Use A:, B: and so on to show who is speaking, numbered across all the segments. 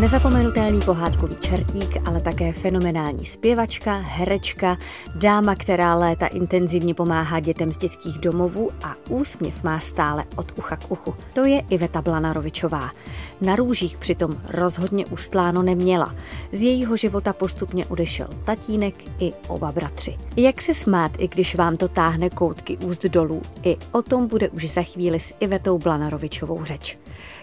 A: Nezapomenutelný pohádkový čertík, ale také fenomenální zpěvačka, herečka, dáma, která léta intenzivně pomáhá dětem z dětských domovů a úsměv má stále od ucha k uchu. To je Iveta Blanarovičová. Na růžích přitom rozhodně ustláno neměla. Z jejího života postupně odešel tatínek i oba bratři. Jak se smát, i když vám to táhne koutky úst dolů, i o tom bude už za chvíli s Ivetou Blanarovičovou řeč.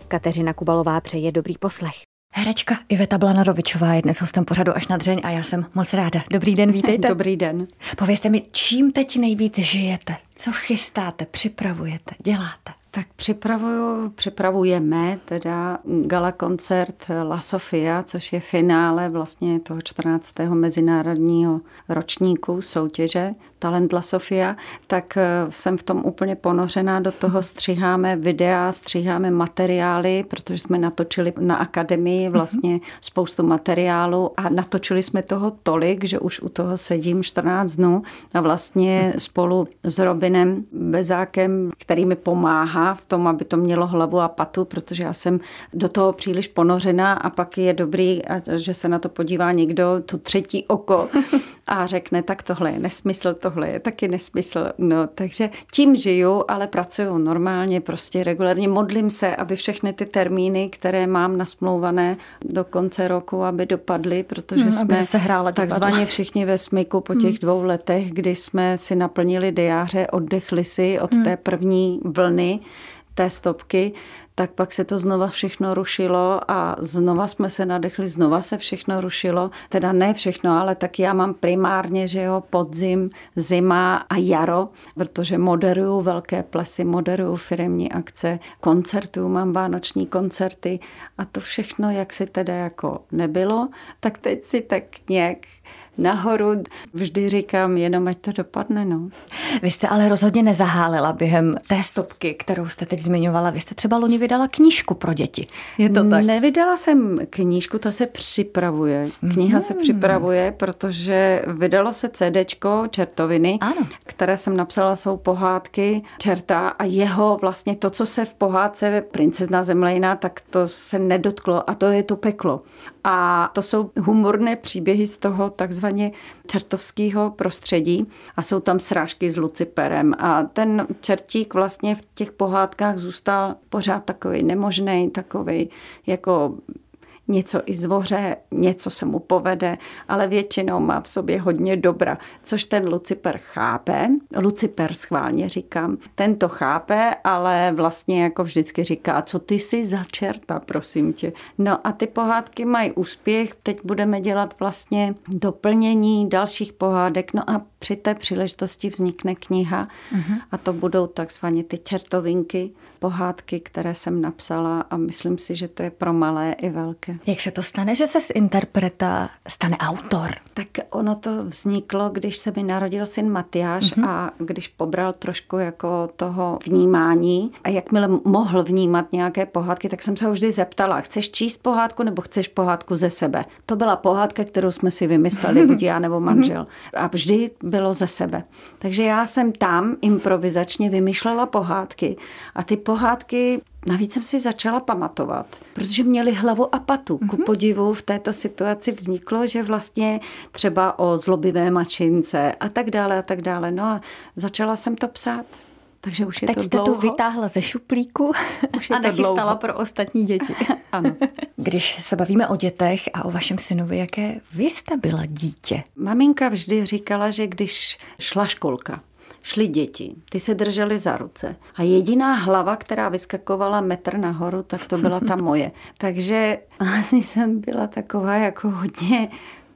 A: Kateřina Kubalová přeje dobrý poslech. Herečka Iveta Blanarovičová je dnes hostem pořadu Až na dřeň a já jsem moc ráda. Dobrý den, vítejte.
B: Dobrý den.
A: Povězte mi, čím teď nejvíc žijete? Co chystáte, připravujete, děláte?
B: Tak připravuju, připravujeme teda gala koncert La Sofia, což je finále vlastně toho 14. mezinárodního ročníku soutěže Talent La Sofia, tak eh, jsem v tom úplně ponořená, do toho stříháme videa, stříháme materiály, protože jsme natočili na akademii vlastně spoustu materiálu a natočili jsme toho tolik, že už u toho sedím 14 dnů a vlastně spolu s Robinem Bezákem, který mi pomáhá v tom, aby to mělo hlavu a patu, protože já jsem do toho příliš ponořená a pak je dobrý, že se na to podívá někdo, tu třetí oko a řekne, tak tohle je nesmysl, tohle je taky nesmysl. No, takže tím žiju, ale pracuju normálně, prostě regulárně. Modlím se, aby všechny ty termíny, které mám nasmlouvané do konce roku, aby dopadly, protože hmm, jsme se hrála takzvaně všichni ve smyku po těch hmm. dvou letech, kdy jsme si naplnili diáře, oddechli si od hmm. té první vlny té stopky, tak pak se to znova všechno rušilo a znova jsme se nadechli, znova se všechno rušilo. Teda ne všechno, ale tak já mám primárně, že jo, podzim, zima a jaro, protože moderuju velké plesy, moderuju firmní akce, koncertuju, mám vánoční koncerty a to všechno, jak si teda jako nebylo, tak teď si tak nějak nahoru. Vždy říkám, jenom ať to dopadne. No.
A: Vy jste ale rozhodně nezahálila během té stopky, kterou jste teď zmiňovala. Vy jste třeba loni vydala knížku pro děti.
B: Je to tak? Nevydala jsem knížku, ta se připravuje. Kniha hmm. se připravuje, protože vydalo se CDčko Čertoviny, ano. které jsem napsala, jsou pohádky Čerta a jeho vlastně to, co se v pohádce Princezna Zemlejna, tak to se nedotklo a to je to peklo. A to jsou humorné příběhy z toho takzvaně čertovského prostředí a jsou tam srážky s Luciperem. A ten čertík vlastně v těch pohádkách zůstal pořád takový nemožný, takový jako něco i zvoře, něco se mu povede, ale většinou má v sobě hodně dobra, což ten Luciper chápe. Luciper schválně říkám. Ten to chápe, ale vlastně jako vždycky říká, co ty si za čerta, prosím tě. No a ty pohádky mají úspěch. Teď budeme dělat vlastně doplnění dalších pohádek. No a při té příležitosti vznikne kniha uh-huh. a to budou takzvaně ty čertovinky, pohádky, které jsem napsala a myslím si, že to je pro malé i velké.
A: Jak se to stane, že se z interpreta stane autor?
B: Tak ono to vzniklo, když se mi narodil syn Matyáš uh-huh. a když pobral trošku jako toho vnímání a jakmile mohl vnímat nějaké pohádky, tak jsem se ho vždy zeptala, chceš číst pohádku nebo chceš pohádku ze sebe? To byla pohádka, kterou jsme si vymysleli, buď já nebo manžel. A vždy bylo ze sebe. Takže já jsem tam improvizačně vymýšlela pohádky a ty pohádky Navíc jsem si začala pamatovat, protože měli hlavu a patu. Ku mhm. podivu v této situaci vzniklo, že vlastně třeba o zlobové mačince a tak dále a tak dále. No a začala jsem to psát. Takže už je
A: Teď
B: to
A: jste
B: dlouho.
A: to vytáhla ze šuplíku už je a nachystala dlouho. pro ostatní děti.
B: ano.
A: Když se bavíme o dětech a o vašem synovi, jaké vy jste byla dítě?
B: Maminka vždy říkala, že když šla školka, šly děti, ty se držely za ruce a jediná hlava, která vyskakovala metr nahoru, tak to byla ta moje. Takže asi jsem byla taková jako hodně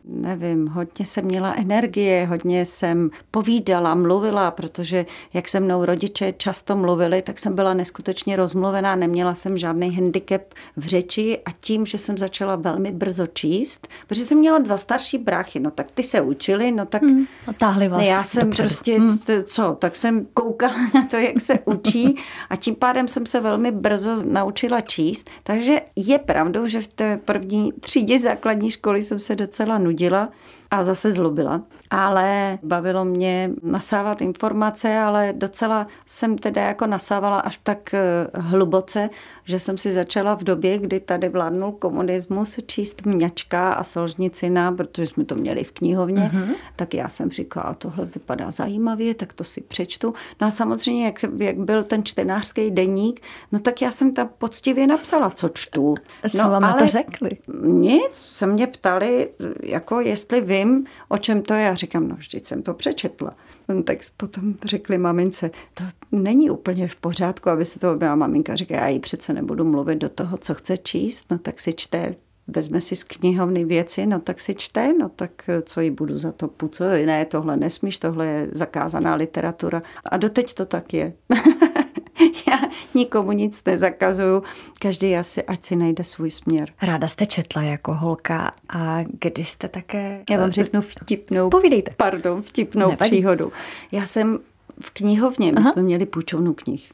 B: nevím, hodně jsem měla energie, hodně jsem povídala, mluvila, protože jak se mnou rodiče často mluvili, tak jsem byla neskutečně rozmluvená, neměla jsem žádný handicap v řeči a tím, že jsem začala velmi brzo číst, protože jsem měla dva starší bráchy, no tak ty se učili, no tak... Hmm,
A: táhli vás
B: Já jsem dopředu. prostě, hmm. co, tak jsem koukala na to, jak se učí a tím pádem jsem se velmi brzo naučila číst, takže je pravdou, že v té první třídě základní školy jsem se docela nudila nudila, a zase zlobila. Ale bavilo mě nasávat informace, ale docela jsem teda jako nasávala až tak eh, hluboce, že jsem si začala v době, kdy tady vládnul komunismus, číst Mňačka a Solžnicina, protože jsme to měli v knihovně, mm-hmm. tak já jsem říkala, tohle vypadá zajímavě, tak to si přečtu. No a samozřejmě, jak, jak byl ten čtenářský deník, no tak já jsem tam poctivě napsala, co čtu.
A: Co
B: no,
A: vám ale na to řekli?
B: Nic, se mě ptali, jako jestli vím, o čem to je. Já říkám, no vždyť jsem to přečetla. No, tak potom řekli mamince, to není úplně v pořádku, aby se to objela maminka. Říká, já jí přece nebudu mluvit do toho, co chce číst, no tak si čte vezme si z knihovny věci, no tak si čte, no tak co jí budu za to puco, ne, tohle nesmíš, tohle je zakázaná literatura. A doteď to tak je. Já nikomu nic nezakazuju, každý asi, ať si najde svůj směr.
A: Ráda jste četla jako holka a kdy jste také...
B: Já vám řeknu vtipnou,
A: Povídejte.
B: pardon, vtipnou Nevadí. příhodu. Já jsem v knihovně, my Aha. jsme měli půjčovnu knih.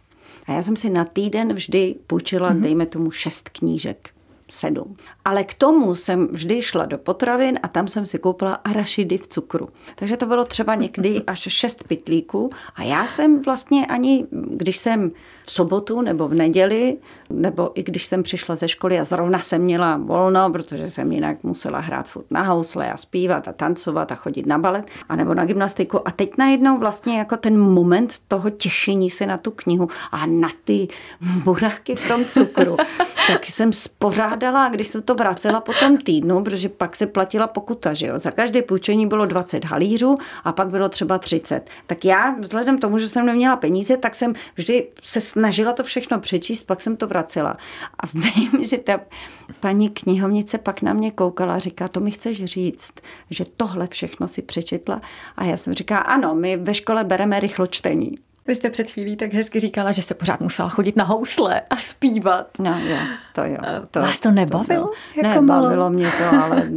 B: A já jsem si na týden vždy půjčila, mm-hmm. dejme tomu, šest knížek sedm. Ale k tomu jsem vždy šla do potravin a tam jsem si koupila arašidy v cukru. Takže to bylo třeba někdy až šest pitlíků a já jsem vlastně ani, když jsem v sobotu nebo v neděli, nebo i když jsem přišla ze školy a zrovna jsem měla volno, protože jsem jinak musela hrát furt na housle a zpívat a tancovat a chodit na balet, a nebo na gymnastiku. A teď najednou vlastně jako ten moment toho těšení se na tu knihu a na ty buráky v tom cukru, tak jsem spořádala, když jsem to vracela po tom týdnu, protože pak se platila pokuta, že jo. Za každé půjčení bylo 20 halířů a pak bylo třeba 30. Tak já, vzhledem tomu, že jsem neměla peníze, tak jsem vždy se snažila to všechno přečíst, pak jsem to vracela. A vím, že ta paní knihovnice pak na mě koukala a říká, to mi chceš říct, že tohle všechno si přečetla. A já jsem říká, ano, my ve škole bereme rychlo čtení.
A: Vy jste před chvílí tak hezky říkala, že jste pořád musela chodit na housle a zpívat.
B: No jo, to jo. To,
A: Vás to nebavilo?
B: To jako ne, bavilo mě to, ale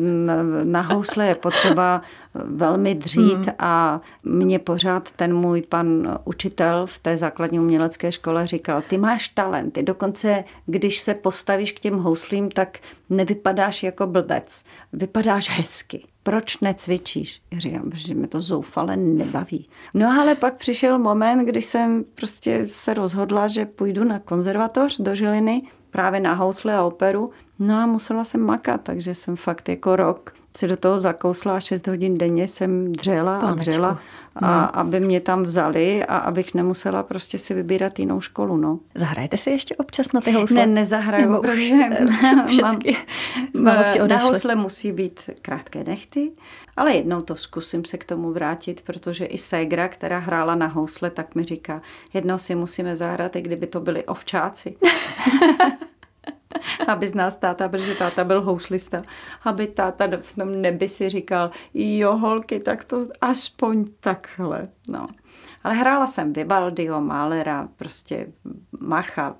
B: na housle je potřeba velmi dřít hmm. a mě pořád ten můj pan učitel v té základní umělecké škole říkal, ty máš talent, ty dokonce, když se postavíš k těm houslím, tak nevypadáš jako blbec, vypadáš hezky proč necvičíš? Já říkám, že mě to zoufale nebaví. No ale pak přišel moment, kdy jsem prostě se rozhodla, že půjdu na konzervatoř do Žiliny, právě na housle a operu. No a musela jsem makat, takže jsem fakt jako rok si do toho zakousla a 6 hodin denně jsem dřela a dřela, a hmm. aby mě tam vzali a abych nemusela prostě si vybírat jinou školu. No.
A: Zahrajete si ještě občas na ty housle?
B: Ne, nezahraju, Nebo protože
A: všechny
B: znalosti Na housle musí být krátké nechty, ale jednou to zkusím se k tomu vrátit, protože i Segra, která hrála na housle, tak mi říká, jednou si musíme zahrát, i kdyby to byli ovčáci. aby z nás táta, protože táta byl houslista, aby táta v tom nebi si říkal, jo holky, tak to aspoň takhle. No. Ale hrála jsem Vivaldiho, Málera, prostě Macha.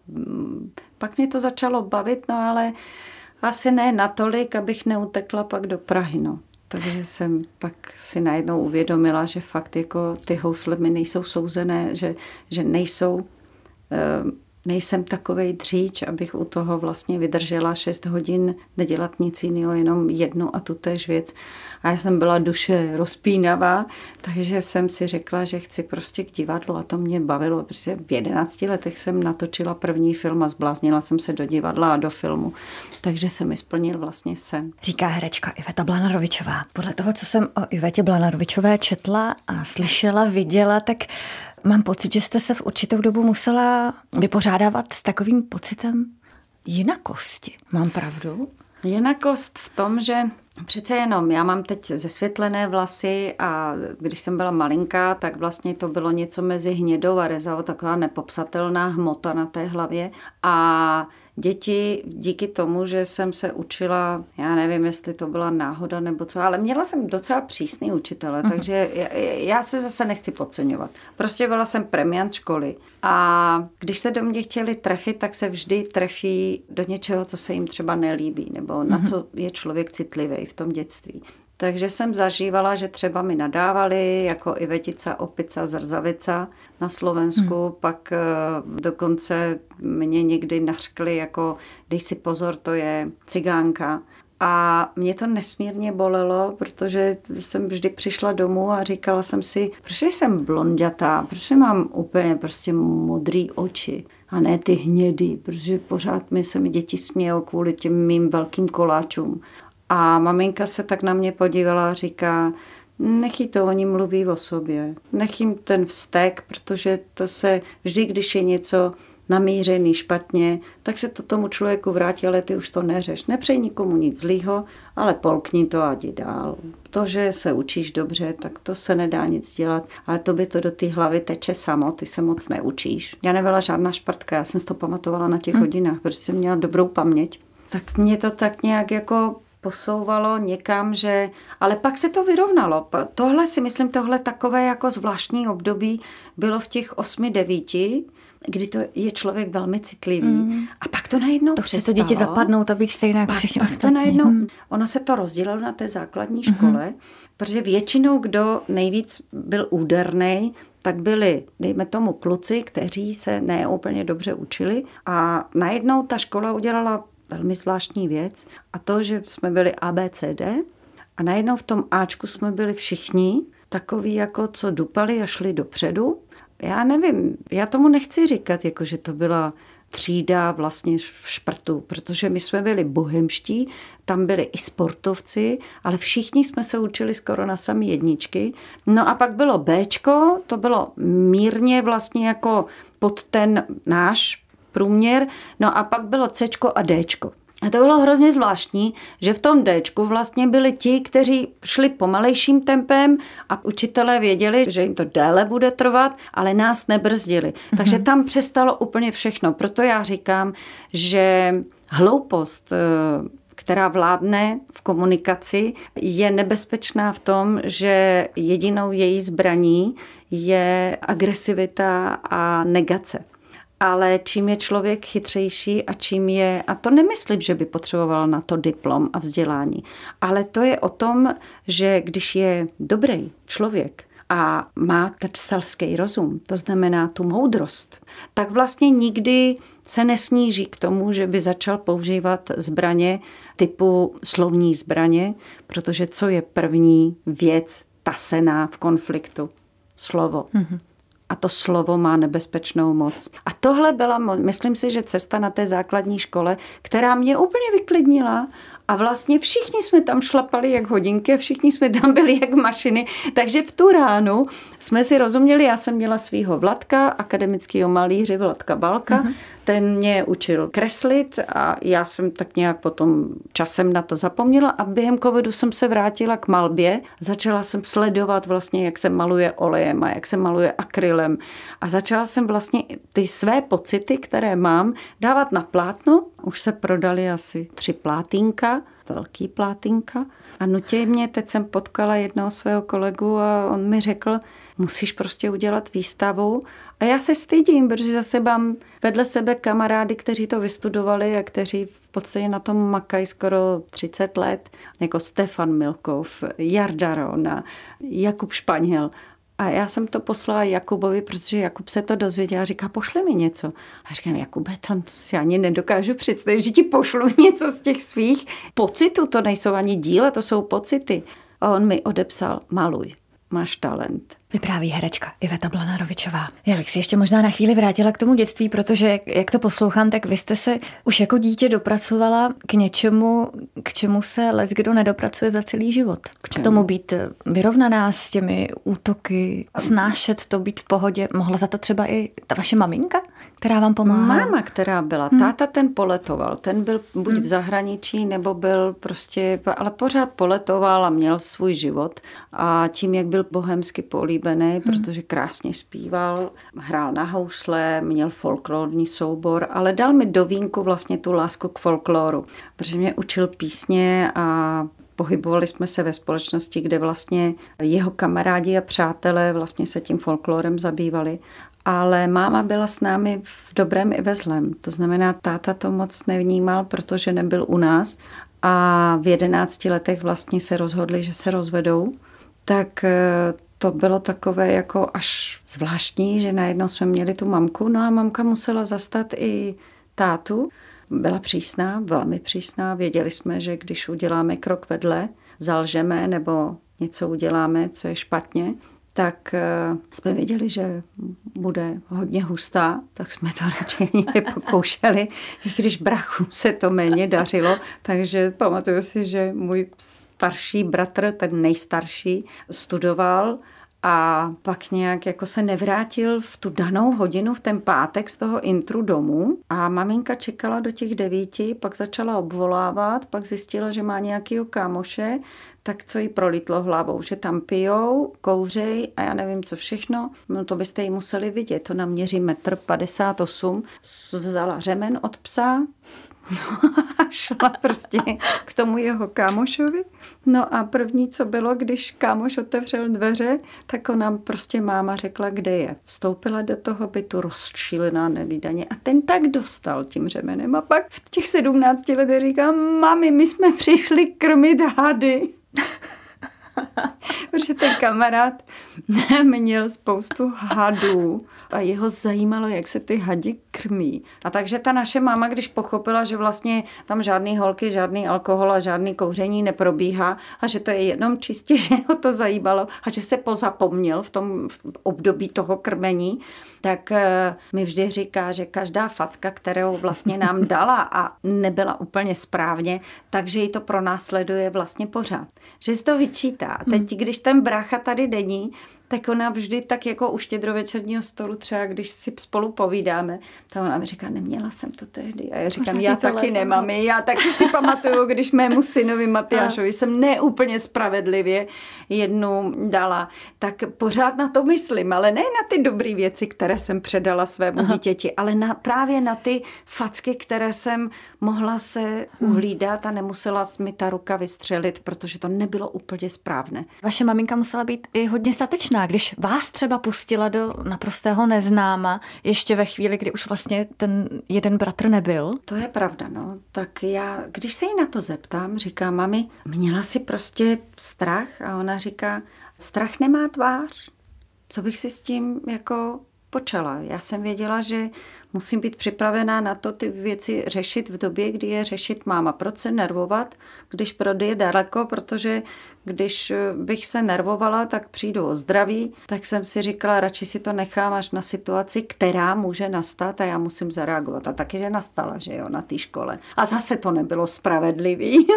B: Pak mě to začalo bavit, no ale asi ne natolik, abych neutekla pak do Prahy, no. Takže jsem pak si najednou uvědomila, že fakt jako ty housle mi nejsou souzené, že, že nejsou eh, nejsem takovej dříč, abych u toho vlastně vydržela 6 hodin nedělat nic jiného, jenom jednu a tu též věc. A já jsem byla duše rozpínavá, takže jsem si řekla, že chci prostě k divadlu a to mě bavilo, protože v 11 letech jsem natočila první film a zbláznila jsem se do divadla a do filmu. Takže se mi splnil vlastně sen.
A: Říká herečka Iveta Blanarovičová. Podle toho, co jsem o Ivetě Blanarovičové četla a slyšela, viděla, tak Mám pocit, že jste se v určitou dobu musela vypořádávat s takovým pocitem jinakosti. Mám pravdu?
B: Jinakost v tom, že Přece jenom, já mám teď zesvětlené vlasy a když jsem byla malinká, tak vlastně to bylo něco mezi hnědou a rezavou, taková nepopsatelná hmota na té hlavě. A děti díky tomu, že jsem se učila, já nevím, jestli to byla náhoda nebo co, ale měla jsem docela přísný učitele, mm-hmm. takže já, já se zase nechci podceňovat. Prostě byla jsem premiant školy a když se do mě chtěli trefit, tak se vždy trefí do něčeho, co se jim třeba nelíbí nebo mm-hmm. na mhm. co je člověk citlivý v tom dětství. Takže jsem zažívala, že třeba mi nadávali jako Ivetica, Opica, Zrzavica na Slovensku, hmm. pak eh, dokonce mě někdy nařkli jako dej si pozor, to je cigánka. A mě to nesmírně bolelo, protože jsem vždy přišla domů a říkala jsem si, proč jsem blondětá, proč mám úplně prostě modrý oči a ne ty hnědý, protože pořád mi se mi děti smějou kvůli těm mým velkým koláčům. A maminka se tak na mě podívala a říká, Nechy to, oni mluví o sobě. Nech jim ten vztek, protože to se vždy, když je něco namířený špatně, tak se to tomu člověku vrátí, ale ty už to neřeš. Nepřej nikomu nic zlýho, ale polkni to a jdi dál. To, že se učíš dobře, tak to se nedá nic dělat, ale to by to do té hlavy teče samo, ty se moc neučíš. Já nebyla žádná špartka, já jsem si to pamatovala na těch hmm. hodinách, protože jsem měla dobrou paměť. Tak mě to tak nějak jako posouvalo někam, že... Ale pak se to vyrovnalo. Tohle si myslím, tohle takové jako zvláštní období bylo v těch osmi, devíti, kdy to je člověk velmi citlivý. Mm. A pak to najednou
A: To se to děti zapadnou, to být stejné jako všichni
B: pak ostatní. To najednou, mm. Ono se to rozdělilo na té základní škole, mm. protože většinou, kdo nejvíc byl úderný, tak byli, dejme tomu, kluci, kteří se neúplně dobře učili a najednou ta škola udělala velmi zvláštní věc a to, že jsme byli ABCD a najednou v tom Ačku jsme byli všichni takový jako co dupali a šli dopředu. Já nevím, já tomu nechci říkat, jako že to byla třída vlastně v šprtu, protože my jsme byli bohemští, tam byli i sportovci, ale všichni jsme se učili skoro na samý jedničky. No a pak bylo Bčko, to bylo mírně vlastně jako pod ten náš průměr, no a pak bylo C a D. A to bylo hrozně zvláštní, že v tom D vlastně byli ti, kteří šli pomalejším tempem a učitelé věděli, že jim to déle bude trvat, ale nás nebrzdili. Mm-hmm. Takže tam přestalo úplně všechno. Proto já říkám, že hloupost eh, která vládne v komunikaci, je nebezpečná v tom, že jedinou její zbraní je agresivita a negace ale čím je člověk chytřejší a čím je, a to nemyslím, že by potřeboval na to diplom a vzdělání, ale to je o tom, že když je dobrý člověk, a má ten selský rozum, to znamená tu moudrost, tak vlastně nikdy se nesníží k tomu, že by začal používat zbraně typu slovní zbraně, protože co je první věc tasená v konfliktu? Slovo. Mm-hmm a to slovo má nebezpečnou moc. A tohle byla, myslím si, že cesta na té základní škole, která mě úplně vyklidnila a vlastně všichni jsme tam šlapali jak hodinky a všichni jsme tam byli jak mašiny. Takže v tu ránu jsme si rozuměli, já jsem měla svého Vladka, akademického malíře Vladka Balka, uh-huh ten mě učil kreslit a já jsem tak nějak potom časem na to zapomněla a během covidu jsem se vrátila k malbě. Začala jsem sledovat vlastně, jak se maluje olejem a jak se maluje akrylem a začala jsem vlastně ty své pocity, které mám, dávat na plátno. Už se prodali asi tři plátínka, velký plátínka a nutě mě, teď jsem potkala jednoho svého kolegu a on mi řekl, musíš prostě udělat výstavu a já se stydím, protože zase mám vedle sebe kamarády, kteří to vystudovali a kteří v podstatě na tom makají skoro 30 let, jako Stefan Milkov, Jarda Rona, Jakub Španěl. A já jsem to poslala Jakubovi, protože Jakub se to dozvěděl a říká, pošli mi něco. A říkám, Jakube, to si ani nedokážu představit, že ti pošlu něco z těch svých pocitů. To nejsou ani díle, to jsou pocity. A on mi odepsal, maluj máš talent.
A: Vypráví herečka Iveta Blanarovičová. Já bych si ještě možná na chvíli vrátila k tomu dětství, protože jak to poslouchám, tak vy jste se už jako dítě dopracovala k něčemu, k čemu se les kdo nedopracuje za celý život. K, k tomu být vyrovnaná s těmi útoky, snášet to, být v pohodě. Mohla za to třeba i ta vaše maminka? která vám pomáhá?
B: Máma, která byla. Hmm. Táta ten poletoval. Ten byl buď hmm. v zahraničí, nebo byl prostě, ale pořád poletoval a měl svůj život. A tím, jak byl bohemsky políbený, hmm. protože krásně zpíval, hrál na housle, měl folklorní soubor, ale dal mi do vínku vlastně tu lásku k folkloru, protože mě učil písně a pohybovali jsme se ve společnosti, kde vlastně jeho kamarádi a přátelé vlastně se tím folklorem zabývali ale máma byla s námi v dobrém i ve zlém. To znamená, táta to moc nevnímal, protože nebyl u nás a v jedenácti letech vlastně se rozhodli, že se rozvedou, tak eh, to bylo takové jako až zvláštní, že najednou jsme měli tu mamku, no a mamka musela zastat i tátu. Byla přísná, velmi přísná. Věděli jsme, že když uděláme krok vedle, zalžeme nebo něco uděláme, co je špatně, tak eh, jsme věděli, že bude hodně hustá, tak jsme to radši nepokoušeli, i když brachu se to méně dařilo, takže pamatuju si, že můj starší bratr, ten nejstarší, studoval a pak nějak jako se nevrátil v tu danou hodinu, v ten pátek z toho intru domů. A maminka čekala do těch devíti, pak začala obvolávat, pak zjistila, že má nějakýho kámoše, tak co jí prolítlo hlavou, že tam pijou, kouřej a já nevím co všechno, no to byste jí museli vidět, to nám měří metr 58, vzala řemen od psa, No a šla prostě k tomu jeho kámošovi. No a první, co bylo, když kámoš otevřel dveře, tak ona prostě máma řekla, kde je. Vstoupila do toho bytu rozčílená nevýdaně a ten tak dostal tím řemenem. A pak v těch sedmnácti letech říká, mami, my jsme přišli krmit hady. Protože ten kamarád měl spoustu hadů a jeho zajímalo, jak se ty hadi krmí. A takže ta naše máma, když pochopila, že vlastně tam žádný holky, žádný alkohol a žádný kouření neprobíhá a že to je jenom čistě, že ho to zajímalo a že se pozapomněl v tom v období toho krmení, tak eh, mi vždy říká, že každá facka, kterou vlastně nám dala a nebyla úplně správně, takže ji to pro nás sleduje vlastně pořád. Že si to vyčítá. Teď, hmm. když ten brácha tady není, tak ona vždy tak jako u štědrovečerního stolu, třeba když si spolu povídáme, tak ona mi říká, neměla jsem to tehdy. A já říkám, Možná já taky nemám. Já taky si pamatuju, když mému synovi Matyášovi jsem neúplně spravedlivě jednu dala, tak pořád na to myslím, ale ne na ty dobré věci, které jsem předala svému Aha. dítěti, ale na, právě na ty facky, které jsem mohla se hmm. uhlídat a nemusela mi ta ruka vystřelit, protože to nebylo úplně správné.
A: Vaše maminka musela být i hodně statečná možná, když vás třeba pustila do naprostého neznáma, ještě ve chvíli, kdy už vlastně ten jeden bratr nebyl?
B: To je pravda, no. Tak já, když se jí na to zeptám, říká mami, měla si prostě strach a ona říká, strach nemá tvář. Co bych si s tím jako počala? Já jsem věděla, že musím být připravená na to ty věci řešit v době, kdy je řešit máma. Proč se nervovat, když prody je daleko, protože když bych se nervovala, tak přijdu o zdraví, tak jsem si říkala, radši si to nechám až na situaci, která může nastat a já musím zareagovat. A taky, že nastala, že jo, na té škole. A zase to nebylo spravedlivý.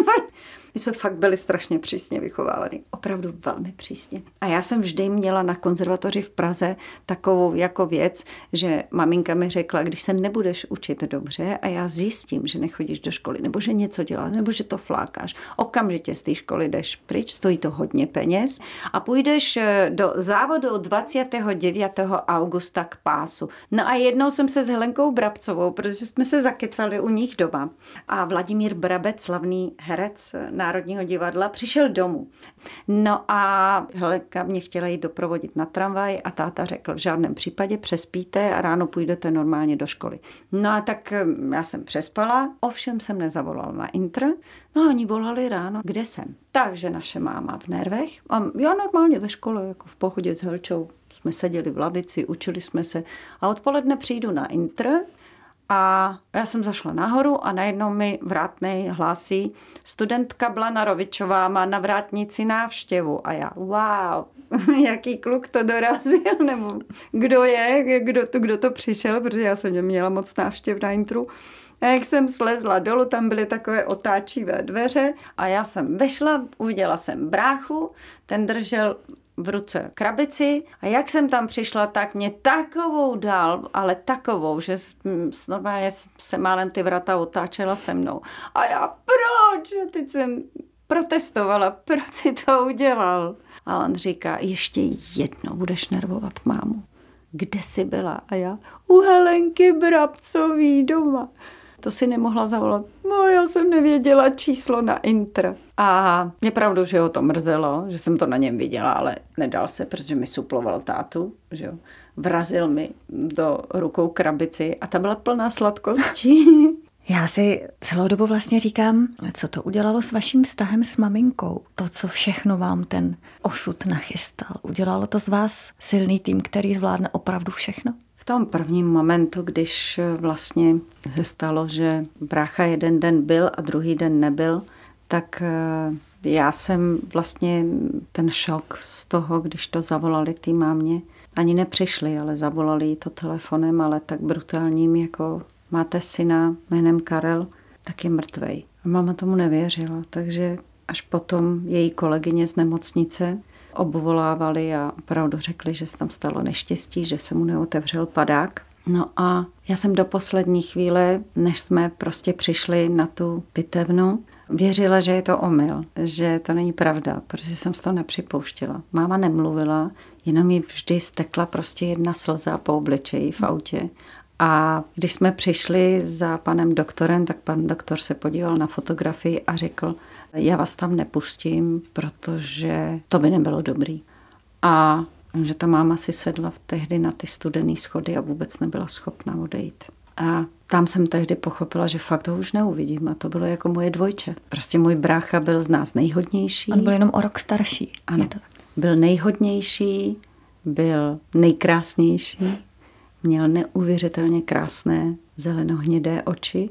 B: My jsme fakt byli strašně přísně vychovávaní. Opravdu velmi přísně. A já jsem vždy měla na konzervatoři v Praze takovou jako věc, že maminka mi řekla, když se nebudeš učit dobře a já zjistím, že nechodíš do školy, nebo že něco děláš, nebo že to flákáš, okamžitě z té školy jdeš pryč, stojí to hodně peněz a půjdeš eh, do závodu 29. augusta k pásu. No a jednou jsem se s Helenkou Brabcovou, protože jsme se zakecali u nich doma a Vladimír Brabec, slavný herec Národního divadla, přišel domů. No a Helenka mě chtěla jít doprovodit na tramvaj a táta řekl, v žádném případě přespíte a ráno půjdete normálně do školy. No a tak já jsem přespala, ovšem jsem nezavolala na intr. No a oni volali ráno, kde jsem. Takže naše máma v nervech a já normálně ve škole, jako v pohodě s Helčou, jsme seděli v lavici, učili jsme se a odpoledne přijdu na intr a já jsem zašla nahoru a najednou mi vrátnej hlásí, studentka Blana Rovičová má na vrátnici návštěvu. A já, wow, jaký kluk to dorazil, nebo kdo je, kdo to, kdo to přišel, protože já jsem měla moc návštěv na intru. A jak jsem slezla dolů, tam byly takové otáčivé dveře a já jsem vešla, uviděla jsem bráchu, ten držel v ruce krabici a jak jsem tam přišla, tak mě takovou dal, ale takovou, že normálně se málem ty vrata otáčela se mnou. A já, proč? A teď jsem protestovala, proč si to udělal? A on říká, ještě jednou budeš nervovat mámu. Kde jsi byla? A já, u Helenky Brabcový doma to si nemohla zavolat. No, já jsem nevěděla číslo na Intr. A mě pravdu, že ho to mrzelo, že jsem to na něm viděla, ale nedal se, protože mi suploval tátu, že jo. Vrazil mi do rukou krabici a ta byla plná sladkostí.
A: Já si celou dobu vlastně říkám, co to udělalo s vaším vztahem s maminkou. To, co všechno vám ten osud nachystal. Udělalo to z vás silný tým, který zvládne opravdu všechno?
B: V tom prvním momentu, když vlastně se stalo, že brácha jeden den byl a druhý den nebyl, tak eh, já jsem vlastně ten šok z toho, když to zavolali té mámě, ani nepřišli, ale zavolali jí to telefonem, ale tak brutálním, jako máte syna jménem Karel, tak je mrtvej. A máma tomu nevěřila, takže až potom její kolegyně z nemocnice obvolávali a opravdu řekli, že se tam stalo neštěstí, že se mu neotevřel padák. No a já jsem do poslední chvíle, než jsme prostě přišli na tu pitevnu, věřila, že je to omyl, že to není pravda, protože jsem z toho nepřipouštěla. Máma nemluvila, jenom mi vždy stekla prostě jedna slza po obličeji v autě. A když jsme přišli za panem doktorem, tak pan doktor se podíval na fotografii a řekl, já vás tam nepustím, protože to by nebylo dobrý. A že ta máma si sedla tehdy na ty studené schody a vůbec nebyla schopna odejít. A tam jsem tehdy pochopila, že fakt ho už neuvidím a to bylo jako moje dvojče. Prostě můj brácha byl z nás nejhodnější.
A: On byl jenom o rok starší.
B: Ano, to byl nejhodnější, byl nejkrásnější, měl neuvěřitelně krásné zelenohnědé oči,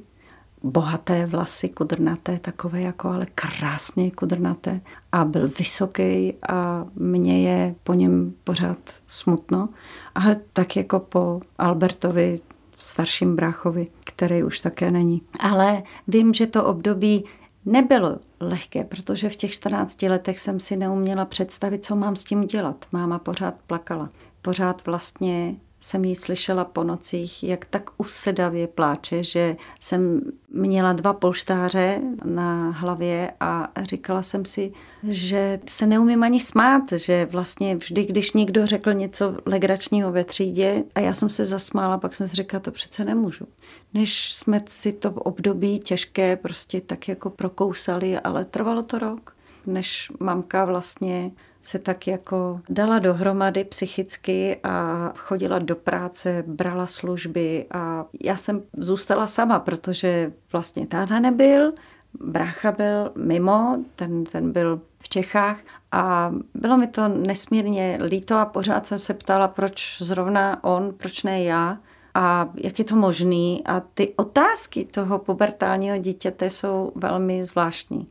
B: bohaté vlasy, kudrnaté, takové jako ale krásně kudrnaté a byl vysoký a mě je po něm pořád smutno, ale tak jako po Albertovi, starším bráchovi, který už také není. Ale vím, že to období nebylo lehké, protože v těch 14 letech jsem si neuměla představit, co mám s tím dělat. Máma pořád plakala. Pořád vlastně jsem ji slyšela po nocích, jak tak usedavě pláče, že jsem měla dva polštáře na hlavě a říkala jsem si, že se neumím ani smát, že vlastně vždy, když někdo řekl něco legračního ve třídě a já jsem se zasmála, pak jsem si říkala, to přece nemůžu. Než jsme si to období těžké prostě tak jako prokousali, ale trvalo to rok, než mamka vlastně se tak jako dala dohromady psychicky a chodila do práce, brala služby a já jsem zůstala sama, protože vlastně táta nebyl, brácha byl mimo, ten, ten byl v Čechách a bylo mi to nesmírně líto a pořád jsem se ptala, proč zrovna on, proč ne já a jak je to možný. A ty otázky toho pubertálního dítěte jsou velmi zvláštní.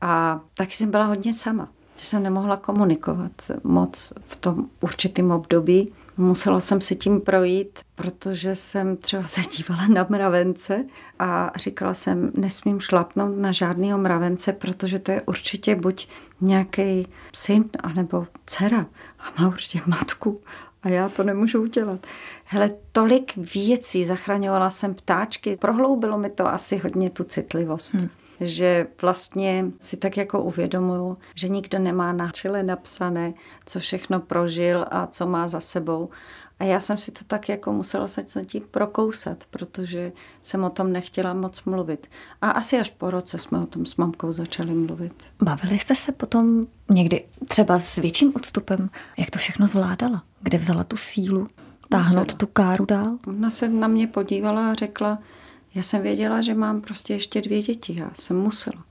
B: A tak jsem byla hodně sama že jsem nemohla komunikovat moc v tom určitém období. Musela jsem si tím projít, protože jsem třeba se dívala na mravence a říkala jsem, nesmím šlapnout na žádného mravence, protože to je určitě buď nějaký syn, anebo dcera a má určitě matku a já to nemůžu udělat. Hele, tolik věcí, zachraňovala jsem ptáčky, prohloubilo mi to asi hodně tu citlivost. Hmm že vlastně si tak jako uvědomuju, že nikdo nemá na čele napsané, co všechno prožil a co má za sebou. A já jsem si to tak jako musela se tím prokousat, protože jsem o tom nechtěla moc mluvit. A asi až po roce jsme o tom s mamkou začali mluvit.
A: Bavili jste se potom někdy třeba s větším odstupem, jak to všechno zvládala? Kde vzala tu sílu táhnout Musela. tu káru dál?
B: Ona se na mě podívala a řekla, já jsem věděla, že mám prostě ještě dvě děti. Já jsem musela.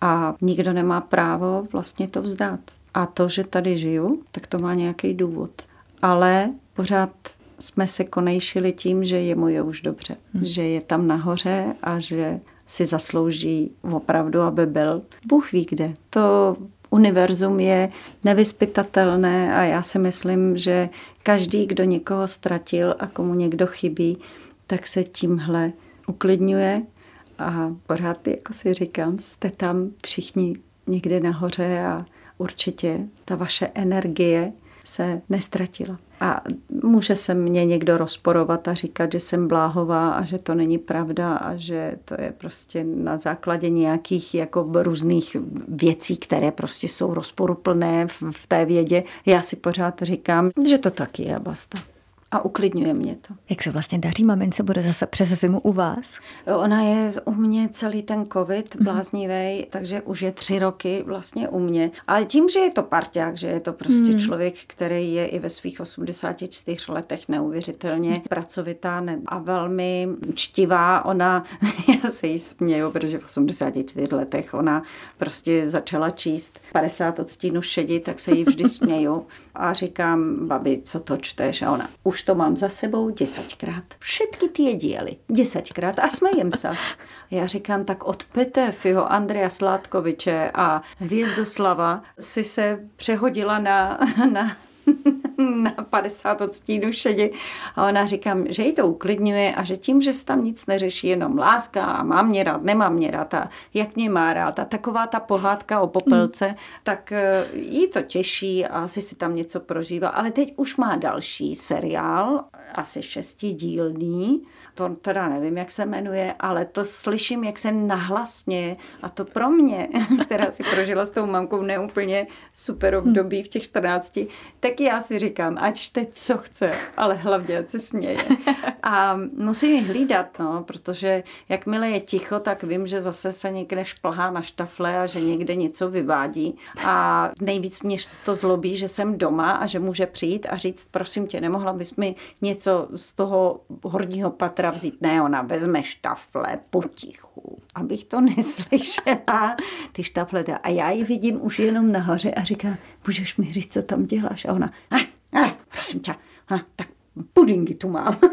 B: A nikdo nemá právo vlastně to vzdát. A to, že tady žiju, tak to má nějaký důvod. Ale pořád jsme se konejšili tím, že je mu je už dobře. Hmm. Že je tam nahoře a že si zaslouží opravdu, aby byl. Bůh ví kde. To univerzum je nevyspytatelné a já si myslím, že každý, kdo někoho ztratil a komu někdo chybí, tak se tímhle uklidňuje a pořád jako si říkám, jste tam všichni někde nahoře a určitě ta vaše energie se nestratila. A může se mě někdo rozporovat a říkat, že jsem bláhová a že to není pravda a že to je prostě na základě nějakých jako různých věcí, které prostě jsou rozporuplné v té vědě. Já si pořád říkám, že to taky je basta a uklidňuje mě to.
A: Jak se vlastně daří mamince, bude zase přes zimu u vás?
B: Ona je u mě celý ten covid mhm. bláznivý, mm. takže už je tři roky vlastně u mě. Ale tím, že je to parťák, že je to prostě mm. člověk, který je i ve svých 84 letech neuvěřitelně mm. pracovitá a velmi čtivá. Ona, já se jí směju, protože v 84 letech ona prostě začala číst 50 odstínů šedi, tak se jí vždy směju a říkám, babi, co to čteš? A ona, už už to mám za sebou desaťkrát. Všetky ty díly, desaťkrát a smejem se. Já říkám, tak od Petefyho, Andreja Sládkoviče a Hvězdoslava si se přehodila na, na na 50 odstínů šedi. A ona říkám, že jí to uklidňuje a že tím, že se tam nic neřeší, jenom láska a mám mě rád, nemám mě rád a jak mě má rád a taková ta pohádka o popelce, mm. tak eh, jí to těší a asi si tam něco prožívá. Ale teď už má další seriál, asi šestidílný, to teda nevím, jak se jmenuje, ale to slyším, jak se nahlasně a to pro mě, která si prožila s tou mamkou neúplně super období v těch 14, tak já si říkám, ať čte, co chce, ale hlavně ať se směje. A musím ji hlídat, no, protože jakmile je ticho, tak vím, že zase se někde šplhá na štafle a že někde něco vyvádí. A nejvíc mě to zlobí, že jsem doma a že může přijít a říct, prosím tě, nemohla bys mi něco z toho horního patra vzít. Ne, ona vezme štafle potichu, abych to neslyšela. Ty štafle. A já ji vidím už jenom nahoře a říká, můžeš mi říct, co tam děláš? A ona, a, a, prosím tě, a, tak pudingy tu mám.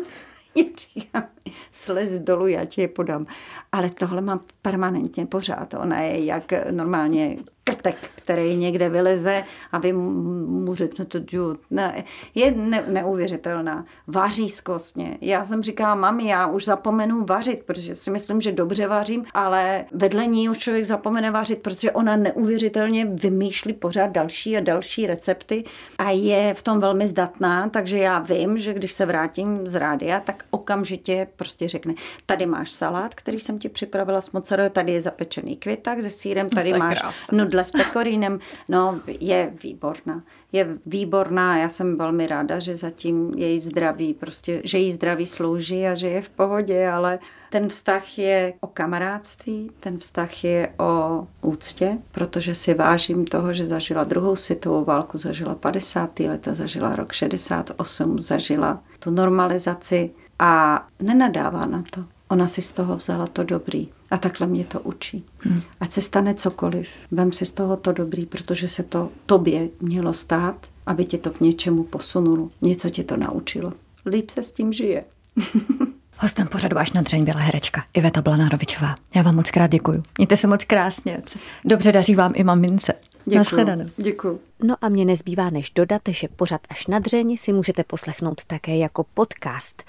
B: Já říkám, slez dolů, já ti je podám. Ale tohle mám permanentně pořád. Ona je jak normálně krtek, který někde vyleze a vy mu řeknete, že ne, je ne, neuvěřitelná. Vaří zkostně. Já jsem říkala, mami, já už zapomenu vařit, protože si myslím, že dobře vařím, ale vedle ní už člověk zapomene vařit, protože ona neuvěřitelně vymýšlí pořád další a další recepty a je v tom velmi zdatná, takže já vím, že když se vrátím z rádia, tak okamžitě prostě řekne, tady máš salát, který jsem ti připravila s mozzarella, tady je zapečený květák se sírem, tady no, máš krásné nudle s pekorínem, no je výborná. Je výborná, já jsem velmi ráda, že zatím její zdraví, prostě, že jí zdraví slouží a že je v pohodě, ale ten vztah je o kamarádství, ten vztah je o úctě, protože si vážím toho, že zažila druhou světovou válku, zažila 50. leta, zažila rok 68, zažila tu normalizaci a nenadává na to. Ona si z toho vzala to dobrý. A takhle mě to učí. Hmm. Ať se stane cokoliv, vem si z toho to dobrý, protože se to tobě mělo stát, aby tě to k něčemu posunulo. Něco tě to naučilo. Líp se s tím žije.
A: Hostem pořadu až na dřeň byla herečka Iveta Blanárovičová. Já vám moc krát děkuju. Mějte se moc krásně. Dobře daří vám i mamince.
B: Děkuji. Děkuji.
A: No a mě nezbývá než dodat, že pořad až na dřeň si můžete poslechnout také jako podcast.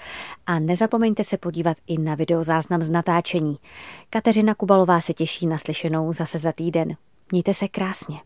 A: A nezapomeňte se podívat i na videozáznam z natáčení. Kateřina Kubalová se těší na slyšenou zase za týden. Mějte se krásně.